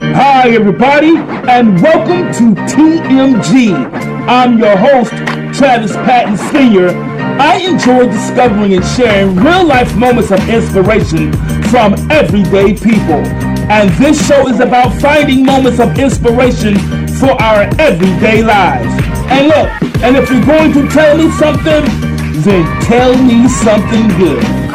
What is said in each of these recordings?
Hi, everybody, and welcome to TMG. I'm your host, Travis Patton Sr. I enjoy discovering and sharing real life moments of inspiration from everyday people. And this show is about finding moments of inspiration for our everyday lives. And look, and if you're going to tell me something, then tell me something good.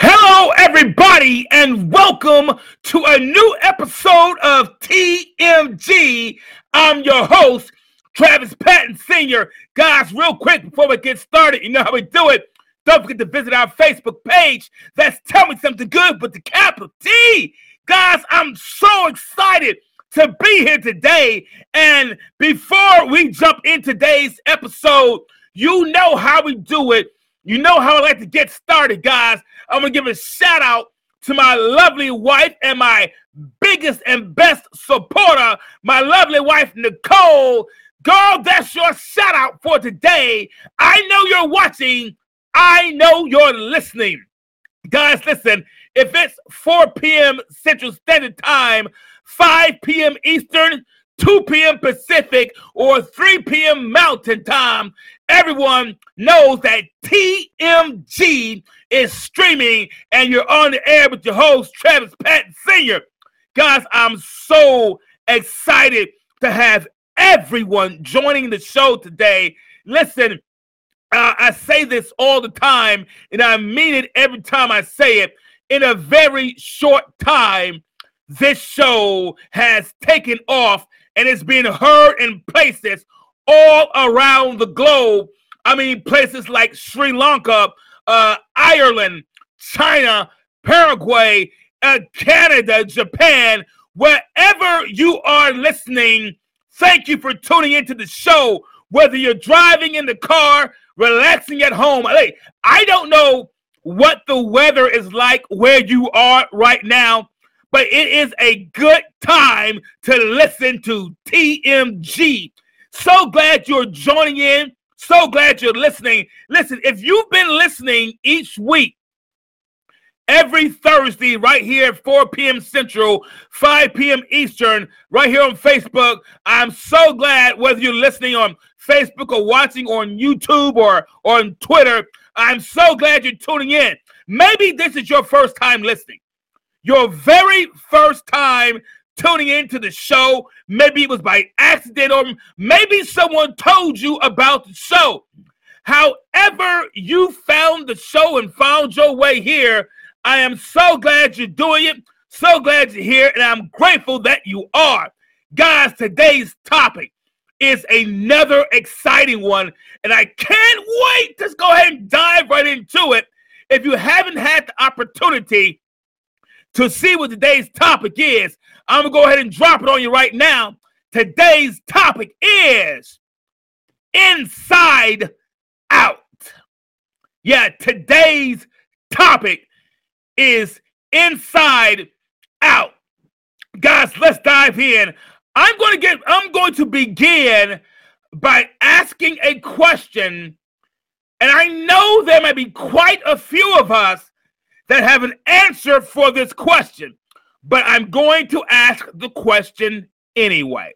Hello, everybody, and welcome to a new episode of TMG. I'm your host, Travis Patton Sr. Guys, real quick before we get started, you know how we do it. Don't forget to visit our Facebook page. That's Tell Me Something Good with the capital T. Guys, I'm so excited to be here today. And before we jump in today's episode, you know how we do it. You know how I like to get started, guys. I'm gonna give a shout out to my lovely wife and my biggest and best supporter, my lovely wife, Nicole. Girl, that's your shout out for today. I know you're watching, I know you're listening. Guys, listen, if it's 4 p.m. Central Standard Time, 5 p.m. Eastern, 2 p.m. Pacific, or 3 p.m. Mountain Time, everyone knows that TMG is streaming and you're on the air with your host, Travis Patton Sr. Guys, I'm so excited to have everyone joining the show today. Listen, uh, I say this all the time, and I mean it every time I say it. In a very short time, this show has taken off and it's being heard in places all around the globe. I mean, places like Sri Lanka, uh, Ireland, China, Paraguay, uh, Canada, Japan, wherever you are listening, thank you for tuning into the show. Whether you're driving in the car, relaxing at home, hey, I don't know what the weather is like where you are right now, but it is a good time to listen to TMG. So glad you're joining in. So glad you're listening. Listen, if you've been listening each week, every Thursday, right here at 4 p.m. Central, 5 p.m. Eastern, right here on Facebook. I'm so glad whether you're listening on Facebook or watching on YouTube or, or on Twitter. I'm so glad you're tuning in. Maybe this is your first time listening. Your very first time tuning into the show. Maybe it was by accident, or maybe someone told you about the show. However, you found the show and found your way here, I am so glad you're doing it. So glad you're here, and I'm grateful that you are. Guys, today's topic is another exciting one, and I can't wait to go ahead and dive right into it. If you haven't had the opportunity to see what today's topic is, I'm going to go ahead and drop it on you right now. Today's topic is inside out. Yeah, today's topic is inside out. Guys, let's dive in. I'm going to get I'm going to begin by asking a question and I know there may be quite a few of us that have an answer for this question, but I'm going to ask the question anyway.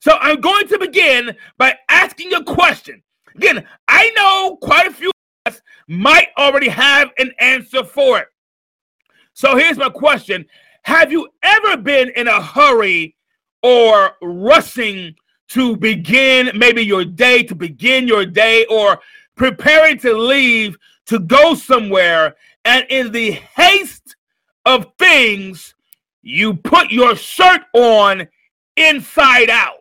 So I'm going to begin by asking a question. Again, I know quite a few of us might already have an answer for it. So here's my question Have you ever been in a hurry or rushing to begin maybe your day, to begin your day, or preparing to leave to go somewhere? And in the haste of things, you put your shirt on inside out.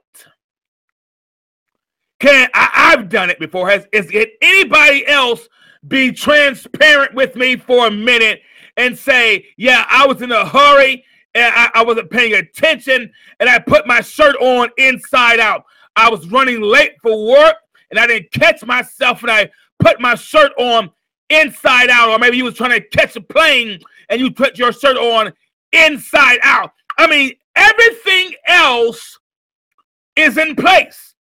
Can I, have done it before? Has is it anybody else be transparent with me for a minute and say, yeah, I was in a hurry and I, I wasn't paying attention and I put my shirt on inside out. I was running late for work and I didn't catch myself and I put my shirt on inside out. Or maybe you was trying to catch a plane and you put your shirt on inside out. I mean, everything else is in place.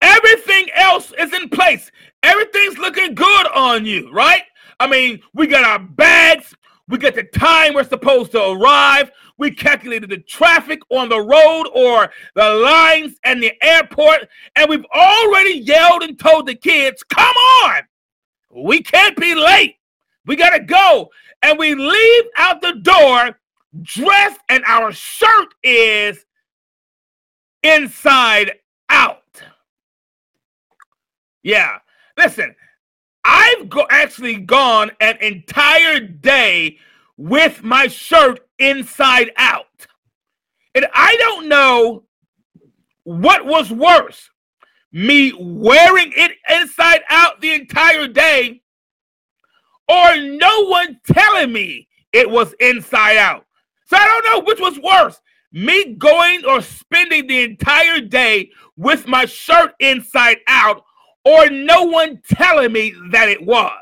Everything else is in place. Everything's looking good on you, right? I mean, we got our bags, we got the time we're supposed to arrive, we calculated the traffic on the road or the lines and the airport, and we've already yelled and told the kids, come on, we can't be late. We got to go. And we leave out the door dressed, and our shirt is inside out. Yeah. Listen, I've go- actually gone an entire day with my shirt inside out. And I don't know what was worse me wearing it inside out the entire day or no one telling me it was inside out. So I don't know which was worse me going or spending the entire day with my shirt inside out or no one telling me that it was.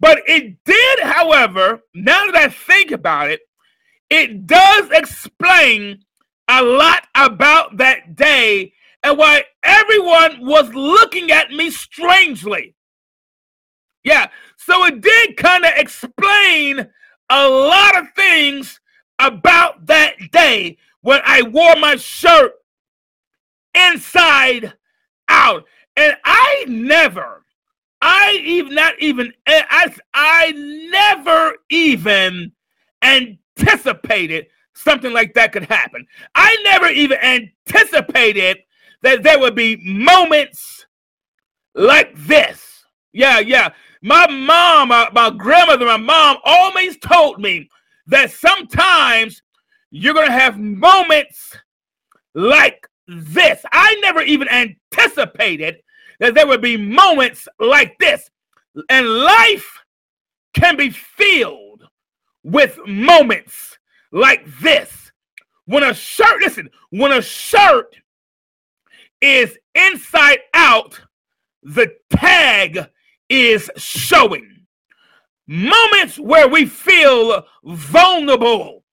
But it did, however, now that I think about it, it does explain a lot about that day and why everyone was looking at me strangely. Yeah, so it did kind of explain a lot of things about that day when I wore my shirt inside out. And I never, I even not even eh, I, I never even anticipated something like that could happen. I never even anticipated that there would be moments like this. Yeah, yeah. My mom, my, my grandmother, my mom always told me that sometimes you're going to have moments like this. I never even anticipated that there would be moments like this. And life can be filled with moments like this. When a shirt, listen, when a shirt is inside out, the tag is showing. Moments where we feel vulnerable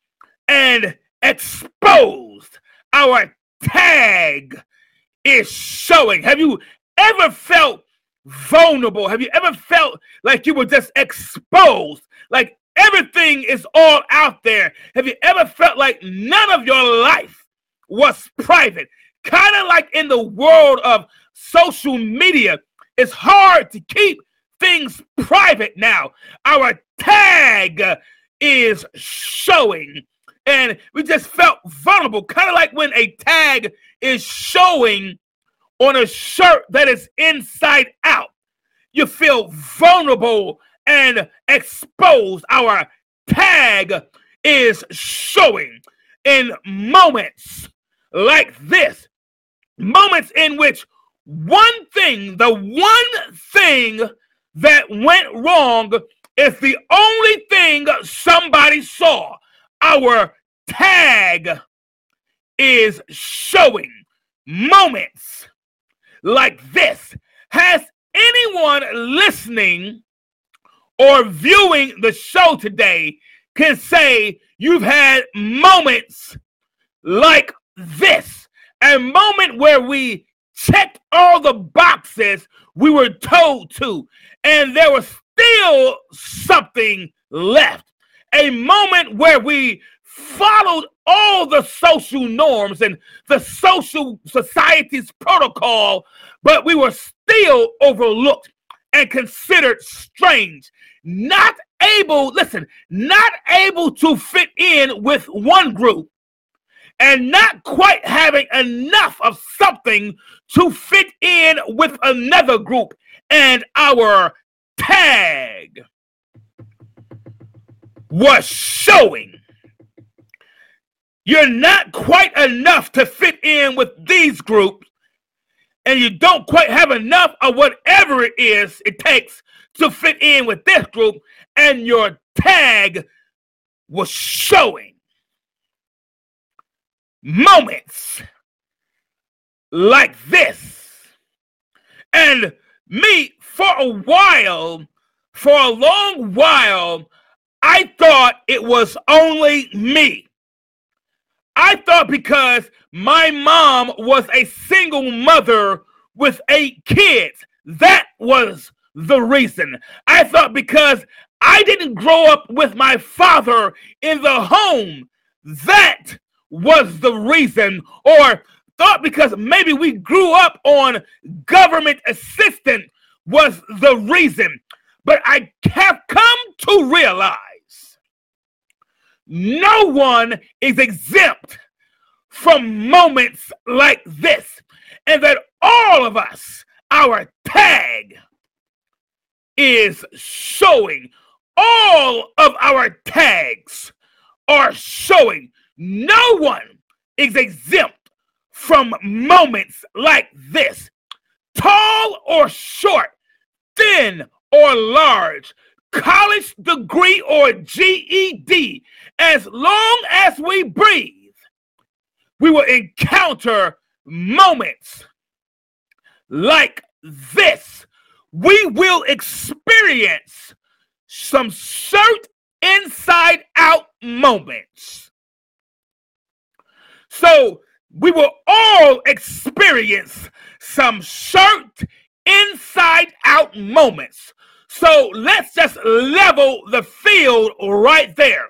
and exposed, our tag is showing. Have you ever felt vulnerable? Have you ever felt like you were just exposed? Like everything is all out there? Have you ever felt like none of your life was private? Kind of like in the world of social media, it's hard to keep things private now. Our tag is showing. And we just felt vulnerable, kind of like when a tag is showing on a shirt that is inside out. You feel vulnerable and exposed. Our tag is showing in moments like this, moments in which one thing, the one thing that went wrong is the only thing somebody saw. Our tag is showing moments like this. Has anyone listening or viewing the show today can say you've had moments like this? A moment where we checked all the boxes we were told to, and there was still something left. A moment where we followed all the social norms and the social society's protocol, but we were still overlooked. and considered strange, not able, listen, not able to fit in with one group and not quite having enough of something to fit in with another group. And our tag was showing. You're not quite enough to fit in with these groups, and you don't quite have enough of whatever it is it takes to fit in with this group, and your tag was showing moments like this. And me, for a while, for a long while, I thought it was only me. I thought because my mom was a single mother with eight kids, that was the reason. I thought because I didn't grow up with my father in the home, that was the reason. Or thought because maybe we grew up on government assistance was the reason. But I have come to realize no one is exempt from moments like this, and that all of us, our tag is showing. All of our tags are showing. No one is exempt from moments like this. Tall or short, thin or large, college degree or GED, as long as we breathe, we will encounter moments like this. We will experience some cert inside out moments. So we will all experience some shirt inside out moments. So let's just level the field right there.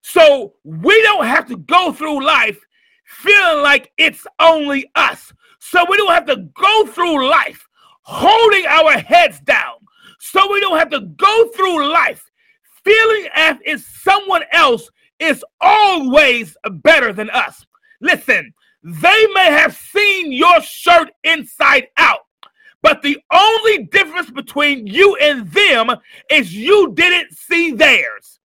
So we don't have to go through life feeling like it's only us. So we don't have to go through life holding our heads down. So we don't have to go through life feeling as if someone else is always better than us. Listen, they may have seen your shirt inside out, but the only difference between you and them is you didn't see theirs.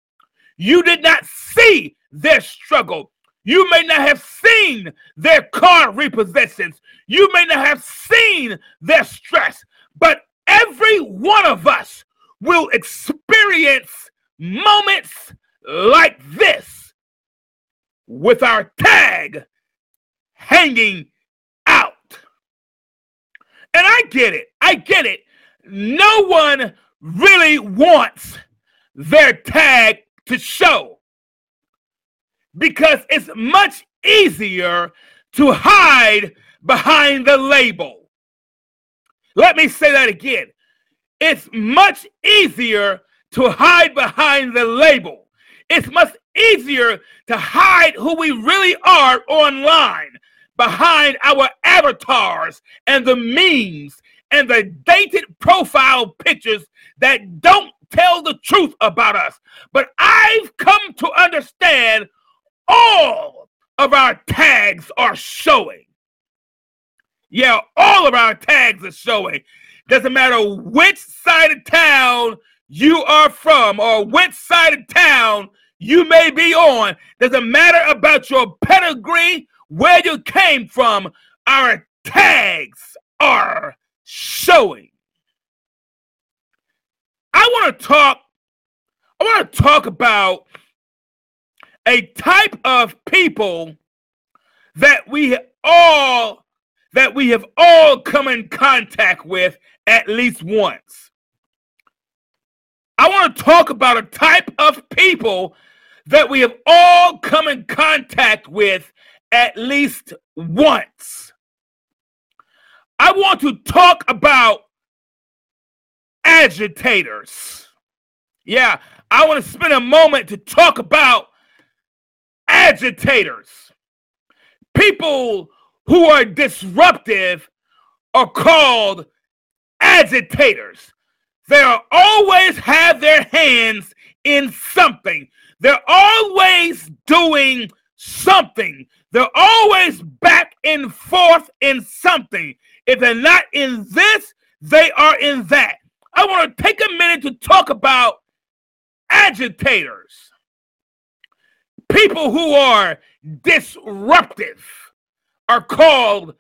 You did not see their struggle. You may not have seen their car repossessions. You may not have seen their stress, but every one of us will experience moments like this with our tag hanging out. And I get it. I get it. No one really wants their tag to show because it's much easier to hide behind the label. Let me say that again. It's much easier to hide behind the label. It's much easier to hide who we really are online behind our avatars and the memes and the dated profile pictures that don't tell the truth about us. But I've come to understand all of our tags are showing. Yeah, all of our tags are showing. Doesn't matter which side of town you are from or which side of town you may be on. Doesn't matter about your pedigree, where you came from. Our tags are showing. I want to talk. I want to talk about a type of people that we all that we have all come in contact with at least once. I want to talk about a type of people that we have all come in contact with at least once. I want to talk about agitators. Yeah, I want to spend a moment to talk about agitators. People who are disruptive are called agitators. They always have their hands in something. They're always doing something. They're always back and forth in something. If they're not in this, they are in that. I want to take a minute to talk about agitators, people who are disruptive are called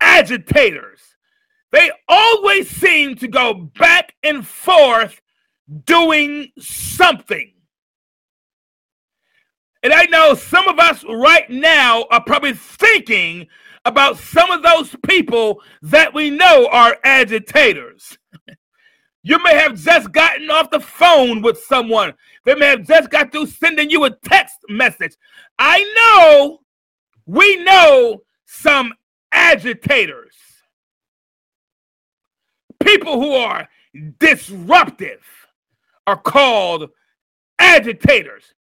agitators. They always seem to go back and forth doing something. And I know some of us right now are probably thinking about some of those people that we know are agitators. you may have just gotten off the phone with someone. They may have just got through sending you a text message. I know, we know some agitators, people who are disruptive are called agitators.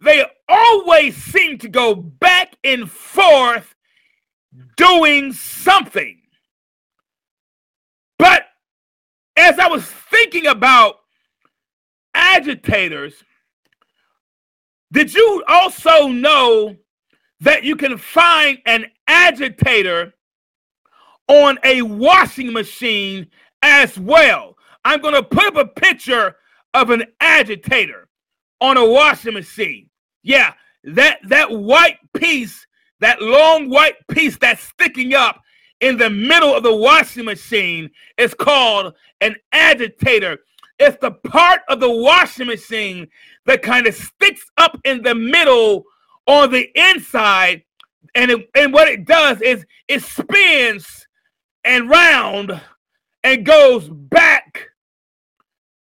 They always seem to go back and forth doing something. But as I was thinking about agitators, did you also know that you can find an agitator on a washing machine as well? I'm going to put up a picture of an agitator on a washing machine. Yeah, that that white piece, that long white piece that's sticking up in the middle of the washing machine is called an agitator. It's the part of the washing machine that kind of sticks up in the middle on the inside. And, it, and what it does is it spins and round and goes back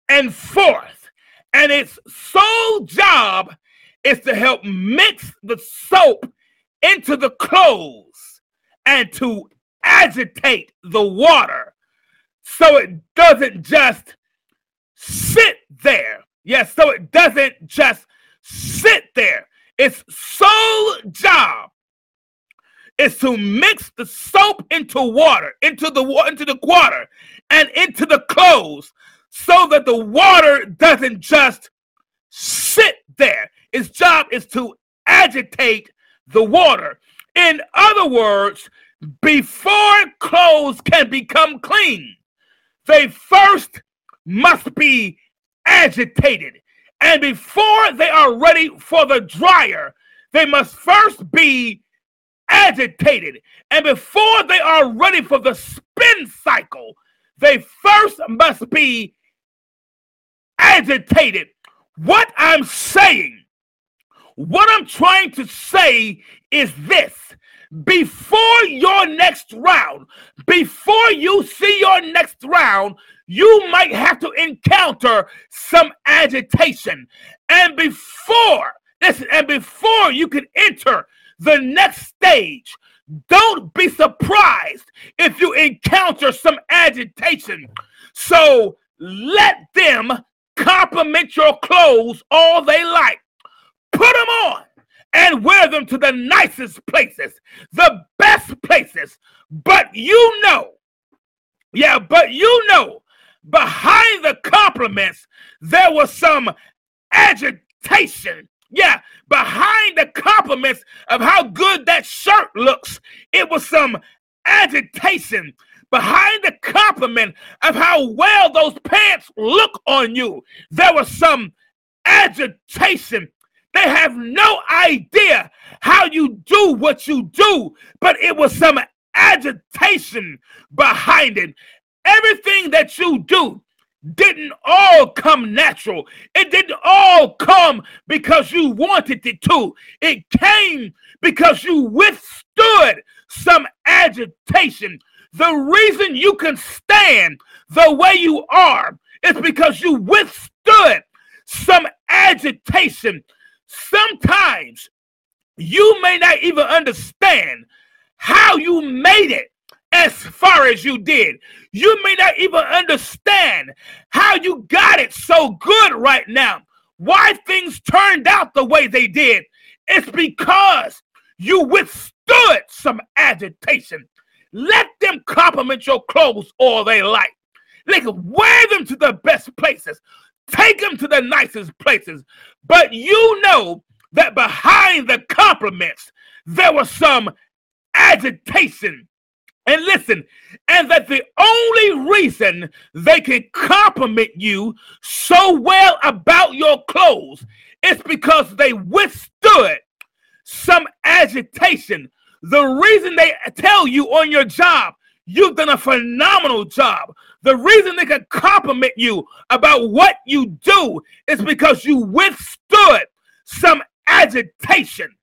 and forth. And its sole job is to help mix the soap into the clothes and to agitate the water so it doesn't just sit there. Yes, so it doesn't just sit there. Its sole job is to mix the soap into water, into the into the water, and into the clothes, so that the water doesn't just sit there. Its job is to agitate the water. In other words, before clothes can become clean, they first must be agitated. And before they are ready for the dryer, they must first be agitated. And before they are ready for the spin cycle, they first must be agitated. What I'm saying, what I'm trying to say is this before your next round, before you see your next round, you might have to encounter some agitation. And before, listen, and before you can enter the next stage, don't be surprised if you encounter some agitation. So let them compliment your clothes all they like. Put them on and wear them to the nicest places, the best places. But you know, yeah, but you know, behind the compliments, there was some agitation. Yeah, behind the compliments of how good that shirt looks, it was some agitation. Behind the compliment of how well those pants look on you, there was some agitation they have no idea how you do what you do, but it was some agitation behind it. Everything that you do didn't all come natural. It didn't all come because you wanted it to. It came because you withstood some agitation. The reason you can stand the way you are is because you withstood some agitation Sometimes you may not even understand how you made it as far as you did. You may not even understand how you got it so good right now. Why things turned out the way they did. It's because you withstood some agitation. Let them compliment your clothes all they like. They could wear them to the best places, take them to the nicest places. But you know that behind the compliments, there was some agitation. And listen, and that the only reason they can compliment you so well about your clothes is because they withstood some agitation. The reason they tell you on your job, you've done a phenomenal job. The reason they can compliment you about what you do is because you withstood some agitation.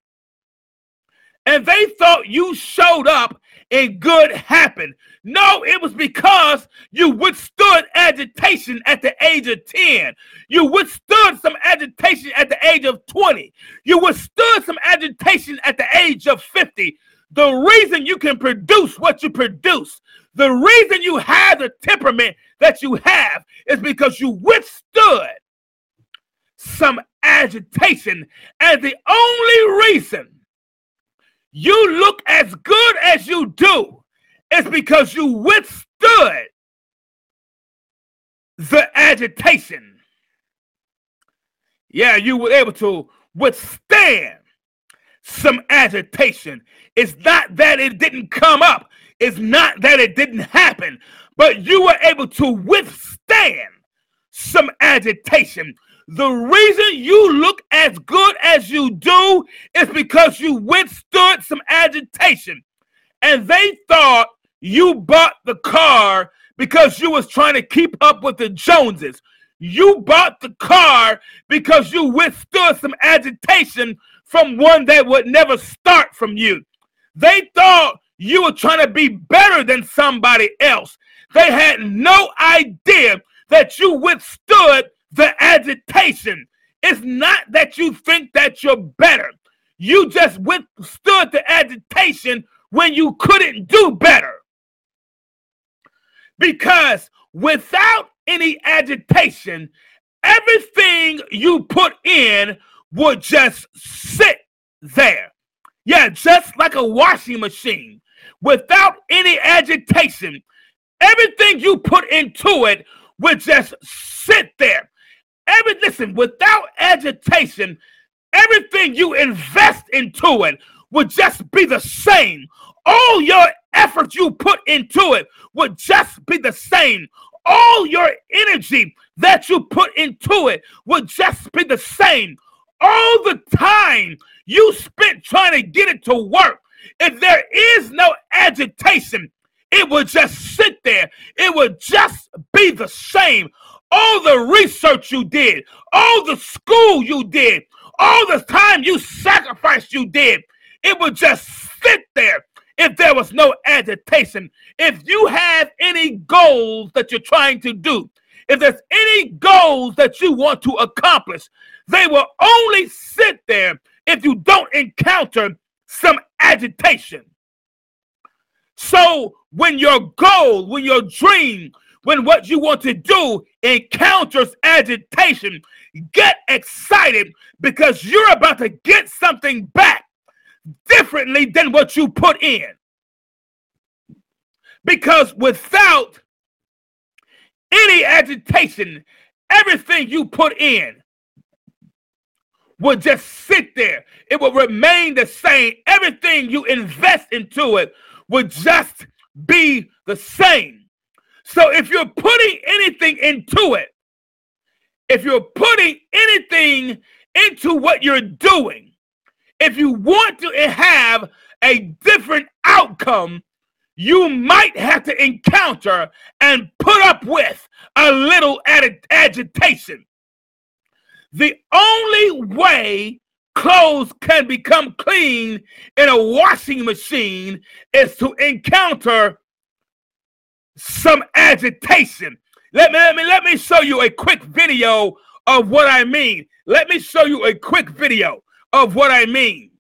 And they thought you showed up and good happened. No, it was because you withstood agitation at the age of 10. You withstood some agitation at the age of 20. You withstood some agitation at the age of 50. The reason you can produce what you produce, the reason you have the temperament that you have is because you withstood some agitation. And the only reason you look as good as you do is because you withstood the agitation. Yeah, you were able to withstand some agitation. It's not that it didn't come up, it's not that it didn't happen, but you were able to withstand some agitation. The reason you look as good as you do is because you withstood some agitation. And they thought you bought the car because you was trying to keep up with the Joneses. You bought the car because you withstood some agitation from one that would never start from you. They thought you were trying to be better than somebody else. They had no idea that you withstood the agitation. It's not that you think that you're better. You just withstood the agitation when you couldn't do better. Because without any agitation, everything you put in would just sit there. Yeah, just like a washing machine. Without any agitation, everything you put into it would just sit there. Every listen, without agitation, everything you invest into it would just be the same. All your effort you put into it would just be the same. All your energy that you put into it would just be the same. All the time you spent trying to get it to work, if there is no agitation, it would just sit there. It would just be the same all the research you did, all the school you did, all the time you sacrificed you did, it would just sit there if there was no agitation. If you have any goals that you're trying to do, if there's any goals that you want to accomplish, they will only sit there if you don't encounter some agitation. So when your goal, when your dream, when what you want to do encounters agitation, get excited because you're about to get something back differently than what you put in. Because without any agitation, everything you put in would just sit there. It will remain the same. Everything you invest into it would just be the same. So if you're putting anything into it, if you're putting anything into what you're doing, if you want to have a different outcome, you might have to encounter and put up with a little ag- agitation. The only way clothes can become clean in a washing machine is to encounter some agitation. Let me let me let me show you a quick video of what I mean. Let me show you a quick video of what I mean.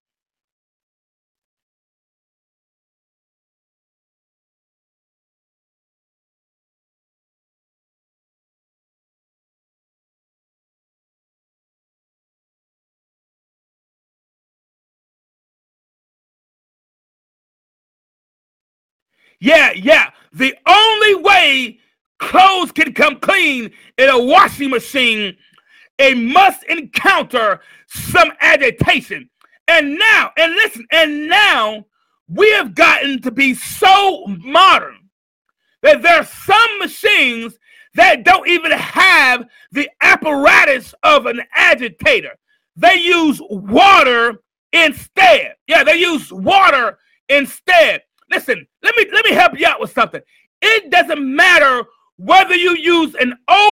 Yeah, yeah. The only way clothes can come clean in a washing machine, it must encounter some agitation. And now, and listen, and now we have gotten to be so modern that there are some machines that don't even have the apparatus of an agitator. They use water instead. Yeah, they use water instead. Listen, let me let me help you out with something. It doesn't matter whether you use an old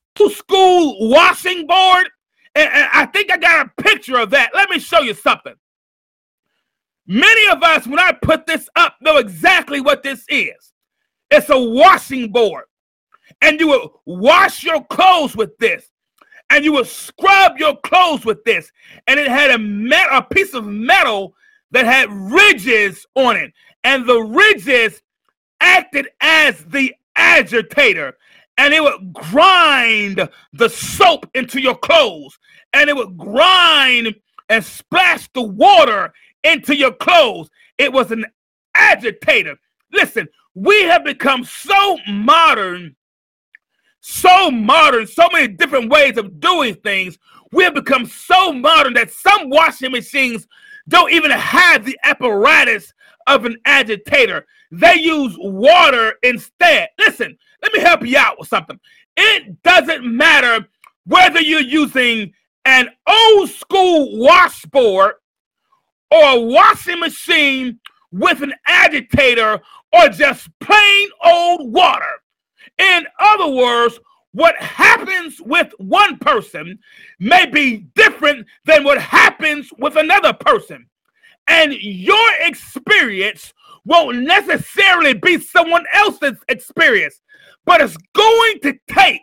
To school washing board. And, and I think I got a picture of that. Let me show you something. Many of us, when I put this up, know exactly what this is. It's a washing board. And you will wash your clothes with this. And you will scrub your clothes with this. And it had a, met- a piece of metal that had ridges on it. And the ridges acted as the agitator and it would grind the soap into your clothes and it would grind and splash the water into your clothes. It was an agitator. Listen, we have become so modern, so modern, so many different ways of doing things. We have become so modern that some washing machines don't even have the apparatus of an agitator. They use water instead. Listen, let me help you out with something. It doesn't matter whether you're using an old school washboard or a washing machine with an agitator or just plain old water. In other words, what happens with one person may be different than what happens with another person. And your experience won't necessarily be someone else's experience, but it's going to take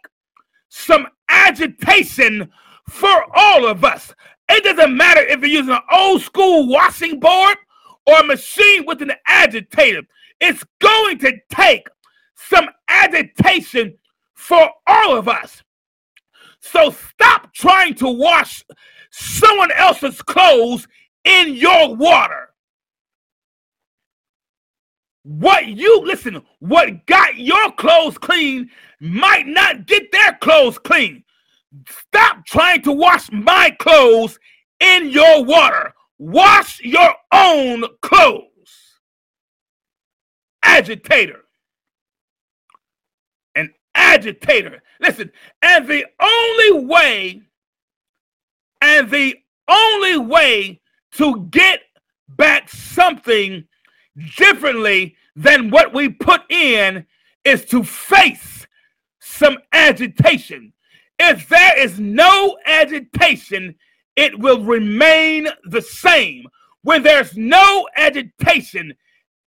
some agitation for all of us. It doesn't matter if you're using an old school washing board or a machine with an agitator. It's going to take some agitation for all of us. So stop trying to wash someone else's clothes in your water. What you listen, what got your clothes clean might not get their clothes clean. Stop trying to wash my clothes in your water. Wash your own clothes. Agitator. An agitator. Listen, and the only way, and the only way to get back something differently than what we put in is to face some agitation. If there is no agitation, it will remain the same. When there's no agitation,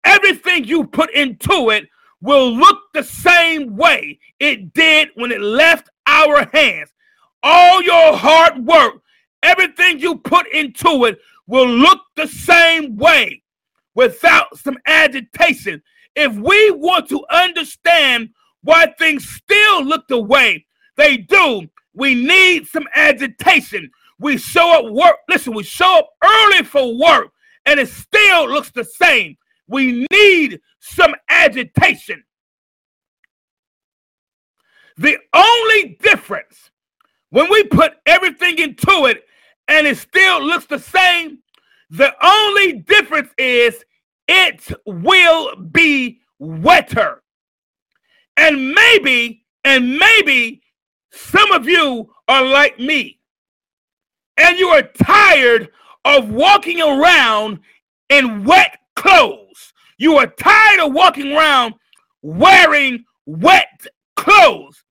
everything you put into it will look the same way it did when it left our hands. All your hard work, everything you put into it will look the same way without some agitation. If we want to understand why things still look the way they do. We need some agitation. We show up work. Listen, we show up early for work and it still looks the same. We need some agitation. The only difference when we put everything into it and it still looks the same, the only difference is it will be wetter. And maybe, and maybe some of you are like me and you are tired of walking around in wet clothes. You are tired of walking around wearing wet clothes.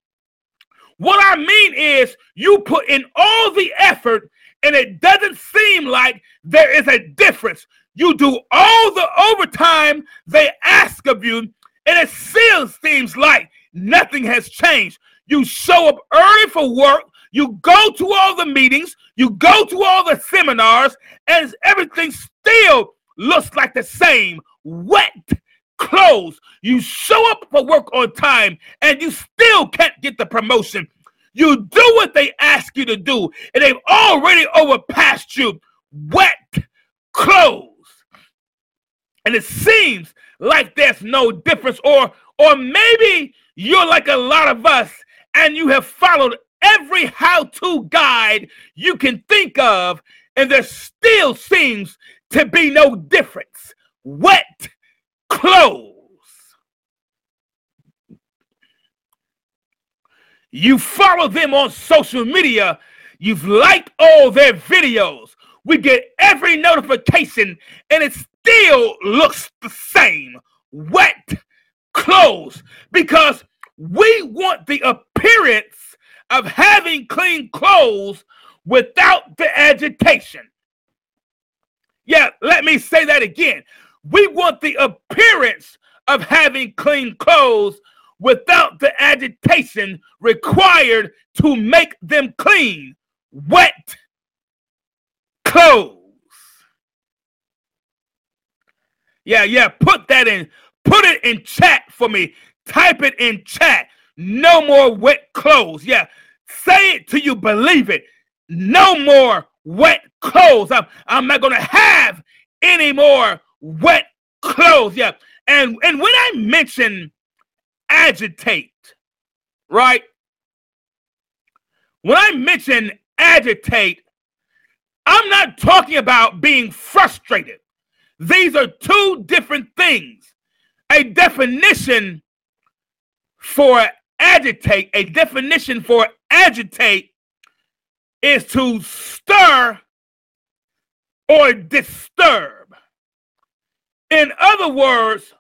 What I mean is, you put in all the effort and it doesn't seem like there is a difference. You do all the overtime they ask of you, and it still seems like nothing has changed. You show up early for work, you go to all the meetings, you go to all the seminars, and everything still looks like the same wet clothes. You show up for work on time, and you still can't get the promotion. You do what they ask you to do, and they've already overpassed you. Wet clothes. And it seems like there's no difference, or or maybe you're like a lot of us and you have followed every how-to guide you can think of, and there still seems to be no difference. Wet clothes. You follow them on social media. You've liked all their videos. We get every notification, and it still looks the same wet clothes because we want the appearance of having clean clothes without the agitation. Yeah, let me say that again. We want the appearance of having clean clothes without the agitation required to make them clean, wet clothes. Yeah, yeah, put that in, put it in chat for me. Type it in chat. No more wet clothes. Yeah, say it till you believe it. No more wet clothes. I'm, I'm not going to have any more wet clothes. Yeah. And, and when I mention agitate, right? When I mention agitate, I'm not talking about being frustrated. These are two different things. A definition for agitate, a definition for agitate is to stir or disturb. In other words,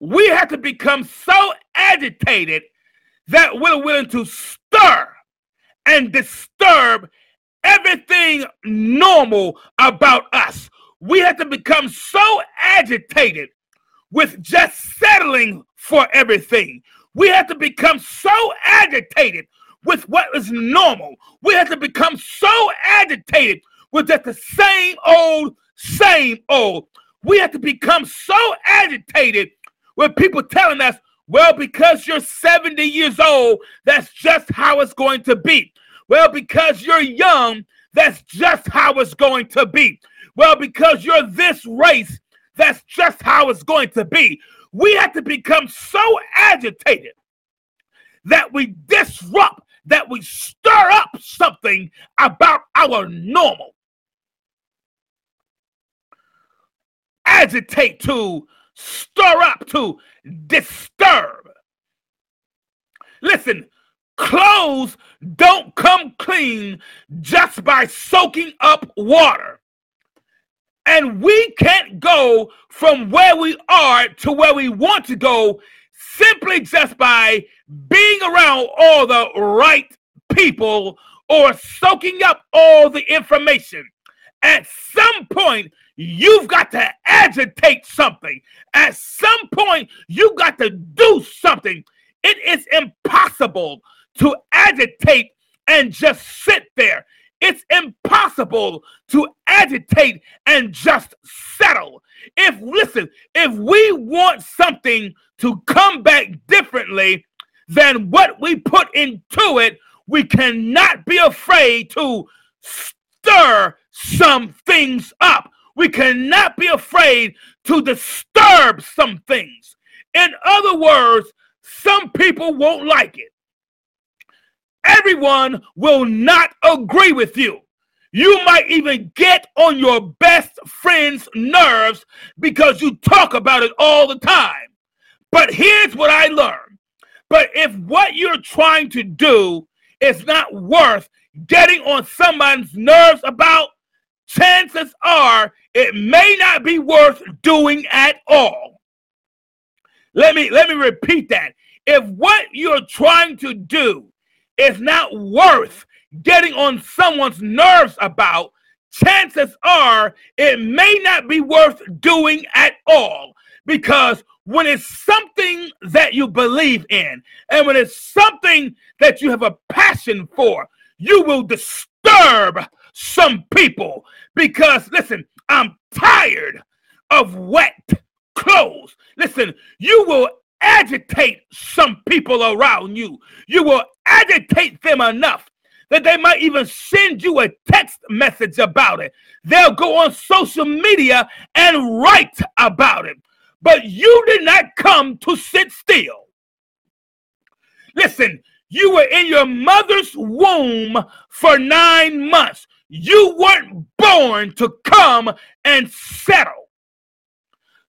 we have to become so agitated that we're willing to stir and disturb everything normal about us. We have to become so agitated with just settling for everything. We have to become so agitated with what is normal. We have to become so agitated with just the same old, same old. We have to become so agitated with people telling us, well, because you're 70 years old, that's just how it's going to be. Well, because you're young, that's just how it's going to be. Well, because you're this race, that's just how it's going to be. We have to become so agitated that we disrupt, that we stir up something about our normal. Agitate to stir up, to disturb. Listen, clothes don't come clean just by soaking up water. And we can't go from where we are to where we want to go simply just by being around all the right people or soaking up all the information. At some point, you've got to agitate something. At some point, you've got to do something. It is impossible to agitate and just sit there. It's impossible to agitate and just settle. If, listen, if we want something to come back differently, than what we put into it, we cannot be afraid to stir some things up. We cannot be afraid to disturb some things. In other words, some people won't like it. Everyone will not agree with you. You might even get on your best friend's nerves because you talk about it all the time. But here's what I learned. But if what you're trying to do is not worth getting on someone's nerves about, chances are it may not be worth doing at all. Let me let me repeat that. If what you're trying to do is not worth getting on someone's nerves about, chances are it may not be worth doing at all. Because when it's something that you believe in, and when it's something that you have a passion for, you will disturb some people. Because, listen, I'm tired of wet clothes. Listen, you will agitate some people around you. You will agitate them enough that they might even send you a text message about it. They'll go on social media and write about it. But you did not come to sit still. Listen, you were in your mother's womb for nine months. You weren't born to come and settle.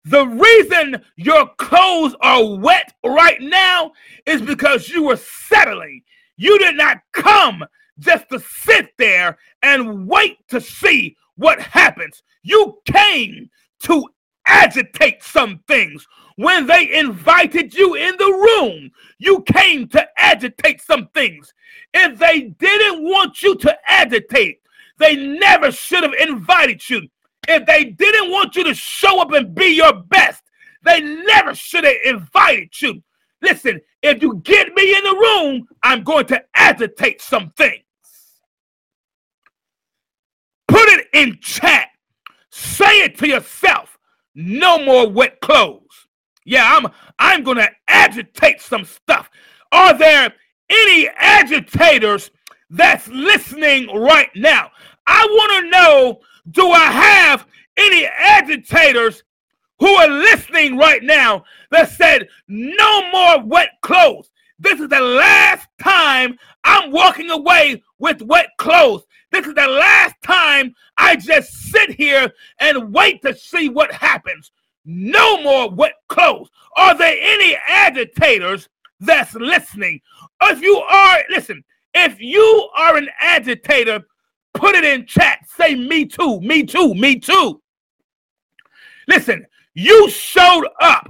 The reason your clothes are wet right now is because you were settling. You did not come just to sit there and wait to see what happens. You came to agitate some things. When they invited you in the room, you came to agitate some things. If they didn't want you to agitate, they never should have invited you. If they didn't want you to show up and be your best, they never should have invited you. Listen, if you get me in the room, I'm going to agitate some things. Put it in chat. Say it to yourself. No more wet clothes. Yeah, I'm I'm going to agitate some stuff. Are there any agitators that's listening right now? I want to know do I have any agitators who are listening right now that said, no more wet clothes? This is the last time I'm walking away with wet clothes. This is the last time I just sit here and wait to see what happens. No more wet clothes. Are there any agitators that's listening? If you are, listen, if you are an agitator, Put it in chat. Say me too, me too, me too. Listen, you showed up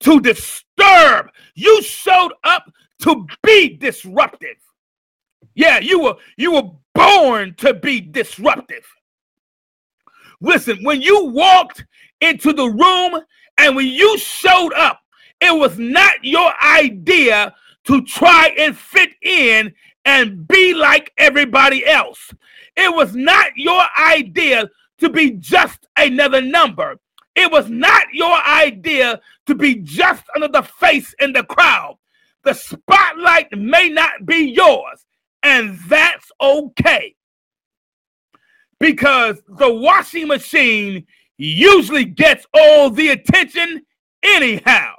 to disturb. You showed up to be disruptive. Yeah, you were you were born to be disruptive. Listen, when you walked into the room and when you showed up, it was not your idea to try and fit in and be like everybody else. It was not your idea to be just another number. It was not your idea to be just another face in the crowd. The spotlight may not be yours, and that's okay. Because the washing machine usually gets all the attention anyhow.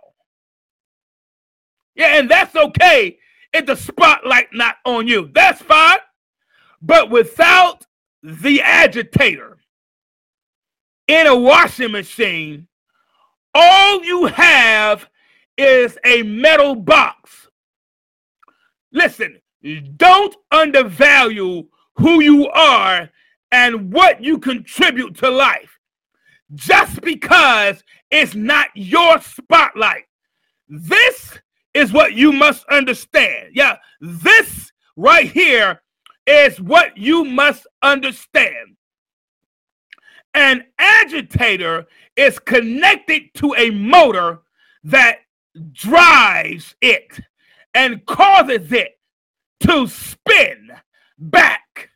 Yeah, and that's okay if the spotlight not on you. That's fine. But without the agitator in a washing machine, all you have is a metal box. Listen, don't undervalue who you are and what you contribute to life just because it's not your spotlight. This is what you must understand. Yeah, this right here is what you must understand. An agitator is connected to a motor that drives it and causes it to spin back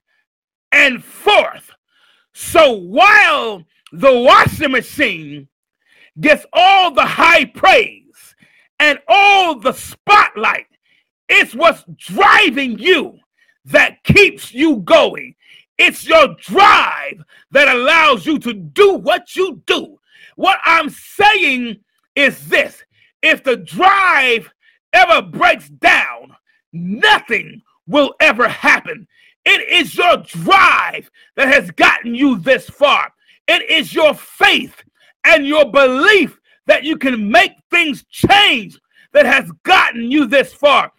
and forth. So while the washing machine gets all the high praise and all the spotlight, It's what's driving you that keeps you going. It's your drive that allows you to do what you do. What I'm saying is this if the drive ever breaks down, nothing will ever happen. It is your drive that has gotten you this far. It is your faith and your belief that you can make things change that has gotten you this far.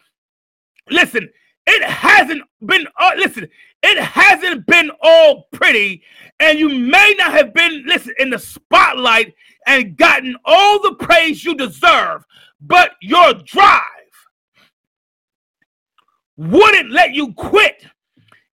Listen, it hasn't been, uh, listen, it hasn't been all pretty, and you may not have been, listen, in the spotlight and gotten all the praise you deserve, but your drive wouldn't let you quit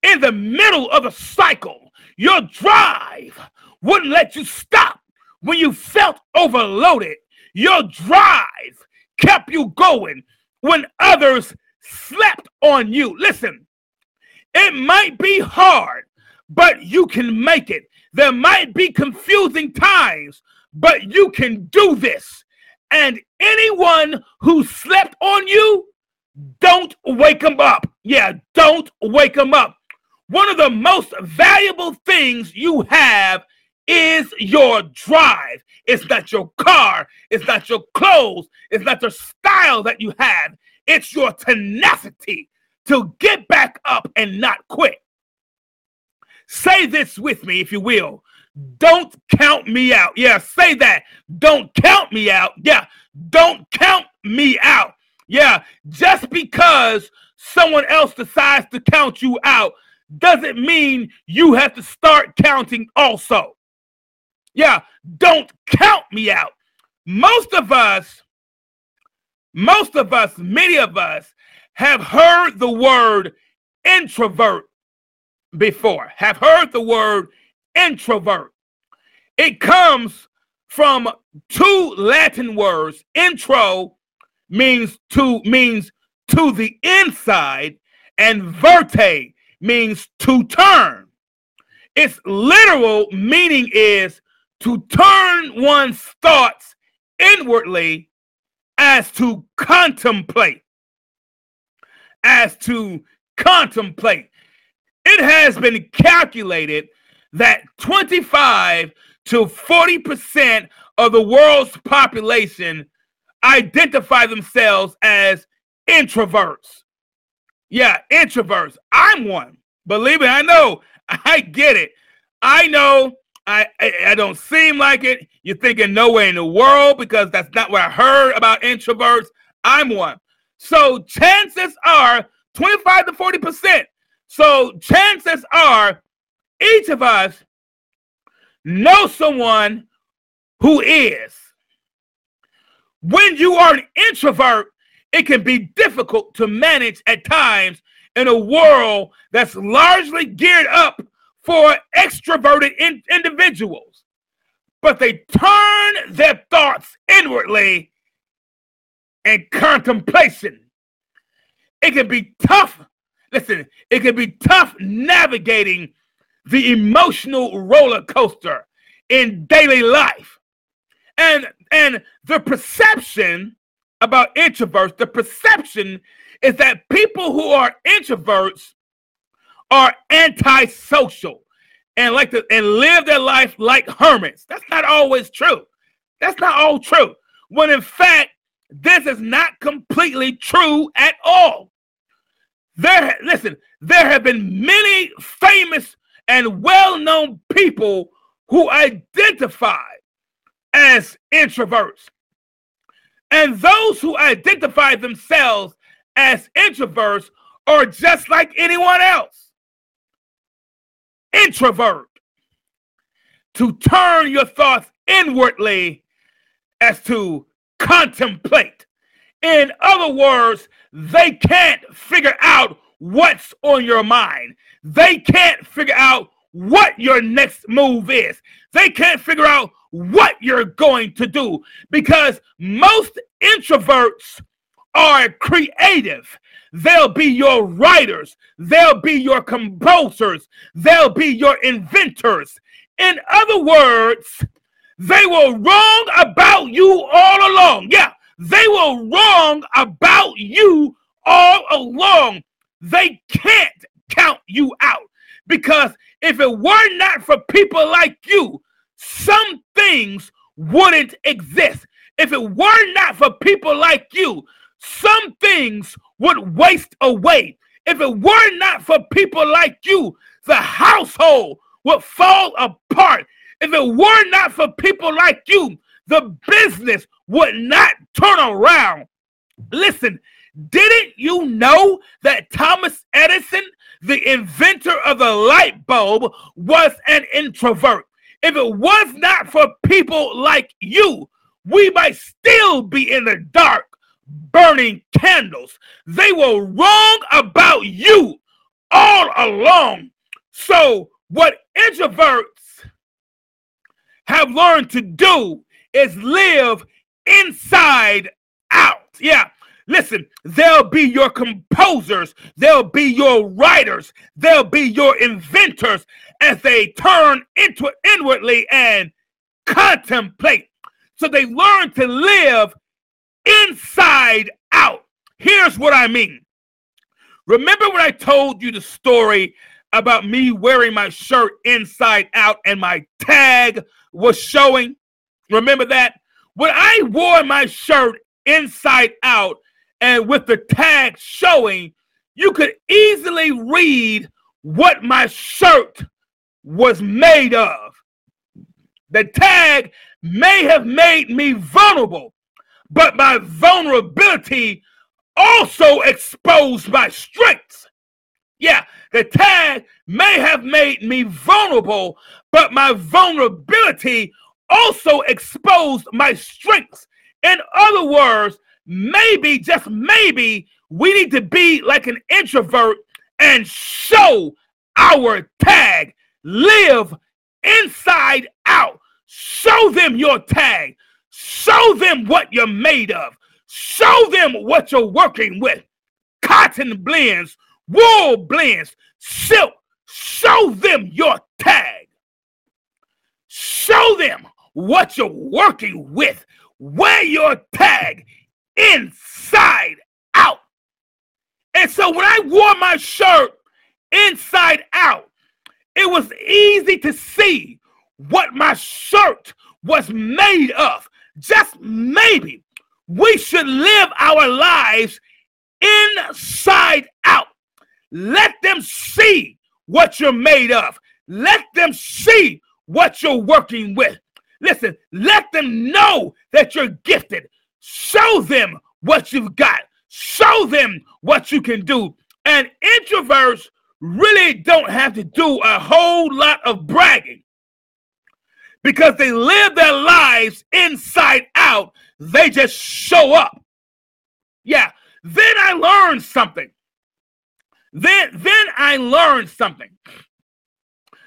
in the middle of a cycle. Your drive wouldn't let you stop when you felt overloaded. Your drive kept you going when others slept on you. Listen, it might be hard, but you can make it. There might be confusing times, but you can do this. And anyone who slept on you, don't wake them up. Yeah, don't wake them up. One of the most valuable things you have is your drive. It's not your car, it's not your clothes, it's not your style that you have. It's your tenacity to get back up and not quit. Say this with me, if you will. Don't count me out. Yeah, say that. Don't count me out. Yeah, don't count me out. Yeah, just because someone else decides to count you out doesn't mean you have to start counting also. Yeah, don't count me out. Most of us, most of us, many of us have heard the word introvert before, have heard the word introvert. It comes from two Latin words. Intro means to means to the inside, and verte means to turn. Its literal meaning is to turn one's thoughts inwardly as to contemplate. As to contemplate. It has been calculated that 25 to 40% of the world's population identify themselves as introverts. Yeah, introverts. I'm one. Believe me, I know. I get it. I know I, I, I don't seem like it. You're thinking no way in the world because that's not what I heard about introverts. I'm one. So chances are 25 to 40%. So chances are each of us know someone who is. When you are an introvert, it can be difficult to manage at times in a world that's largely geared up for extroverted in- individuals, but they turn their thoughts inwardly and contemplation. It can be tough. Listen, it can be tough navigating the emotional roller coaster in daily life. And and the perception about introverts, the perception is that people who are introverts are antisocial and like to and live their life like hermits. That's not always true. That's not all true. When in fact, this is not completely true at all. There, listen, there have been many famous and well-known people who identify as introverts. And those who identify themselves as introverts are just like anyone else introvert to turn your thoughts inwardly as to contemplate. In other words, they can't figure out what's on your mind. They can't figure out what your next move is. They can't figure out what you're going to do because most introverts are creative. They'll be your writers. They'll be your composers. They'll be your inventors. In other words, they were wrong about you all along. Yeah, they were wrong about you all along, they can't count you out. Because if it were not for people like you, some things wouldn't exist. If it were not for people like you, some things would waste away. If it were not for people like you, the household would fall apart. If it were not for people like you, the business would not turn around. Listen, didn't you know that Thomas Edison, the inventor of the light bulb, was an introvert? If it was not for people like you, we might still be in the dark burning candles. They were wrong about you all along. So, what introverts have learned to do is live inside out. Yeah. Listen, they'll be your composers, they'll be your writers, they'll be your inventors as they turn into inwardly and contemplate. So they learn to live inside out. Here's what I mean. Remember when I told you the story about me wearing my shirt inside out and my tag was showing? Remember that? When I wore my shirt inside out and with the tag showing, you could easily read what my shirt was made of. The tag may have made me vulnerable, but my vulnerability also exposed my strengths. Yeah, the tag may have made me vulnerable, but my vulnerability also exposed my strengths. In other words, maybe, just maybe, we need to be like an introvert and show our tag. Live inside out. Show them your tag. Show them what you're made of. Show them what you're working with. Cotton blends, wool blends, silk. Show them your tag. Show them what you're working with. Wear your tag inside out. And so when I wore my shirt inside out, it was easy to see what my shirt was made of. Just maybe we should live our lives inside out. Let them see what you're made of. Let them see what you're working with. Listen, let them know that you're gifted. Show them what you've got. Show them what you can do. And introverts really don't have to do a whole lot of bragging because they live their lives inside out. They just show up. Yeah. Then I learned something. Then, then I learned something.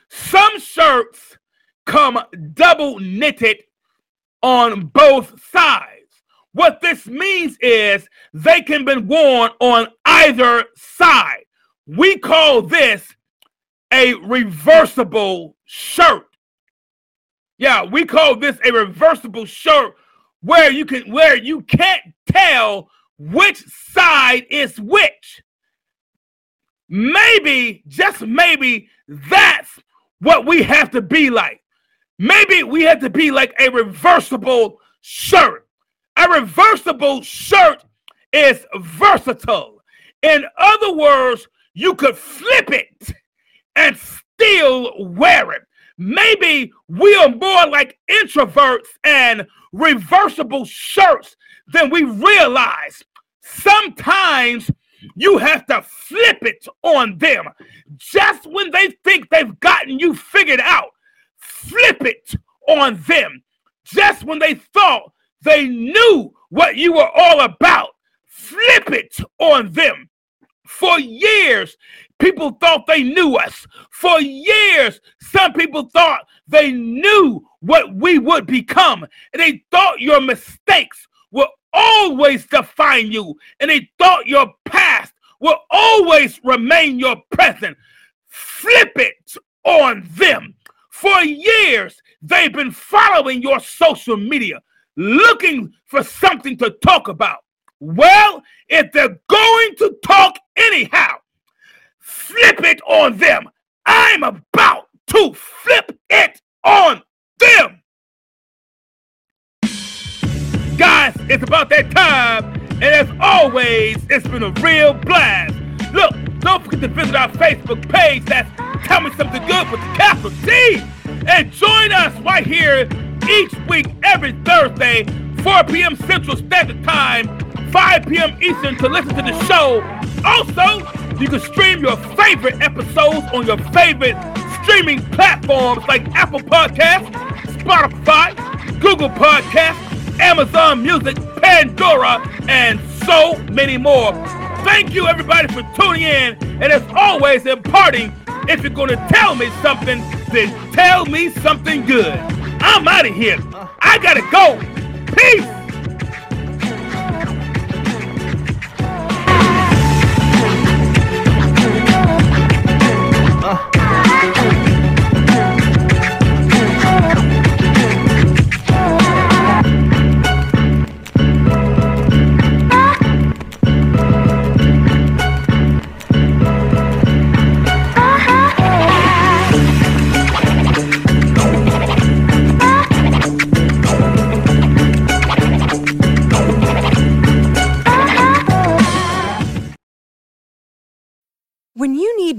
Some shirts come double knitted on both sides. What this means is they can be worn on either side. We call this a reversible shirt. Yeah, we call this a reversible shirt where you can where you can't tell which side is which. Maybe, just maybe, that's what we have to be like. Maybe we have to be like a reversible shirt. A reversible shirt is versatile. In other words, you could flip it and still wear it. Maybe we are more like introverts and reversible shirts than we realize. Sometimes you have to flip it on them just when they think they've gotten you figured out flip it on them just when they thought they knew what you were all about. Flip it on them. For years, people thought they knew us. For years, some people thought they knew what we would become. And they thought your mistakes will always define you. And they thought your past will always remain your present. Flip it on them. For years, they've been following your social media, looking for something to talk about. Well, if they're going to talk anyhow, flip it on them. I'm about to flip it on them. Guys, it's about that time, and as always, it's been a real blast. Look, don't forget to visit our Facebook page. That's Tell Me Something Good with the capital T. And join us right here each week, every Thursday, 4 p.m. Central Standard Time, 5 p.m. Eastern to listen to the show. Also, you can stream your favorite episodes on your favorite streaming platforms like Apple Podcasts, Spotify, Google Podcasts, Amazon Music, Pandora, and so many more. Thank you, everybody, for tuning in. And as always, in imparting, if you're going to tell me something, then tell me something good. I'm out of here. I got to go. Peace.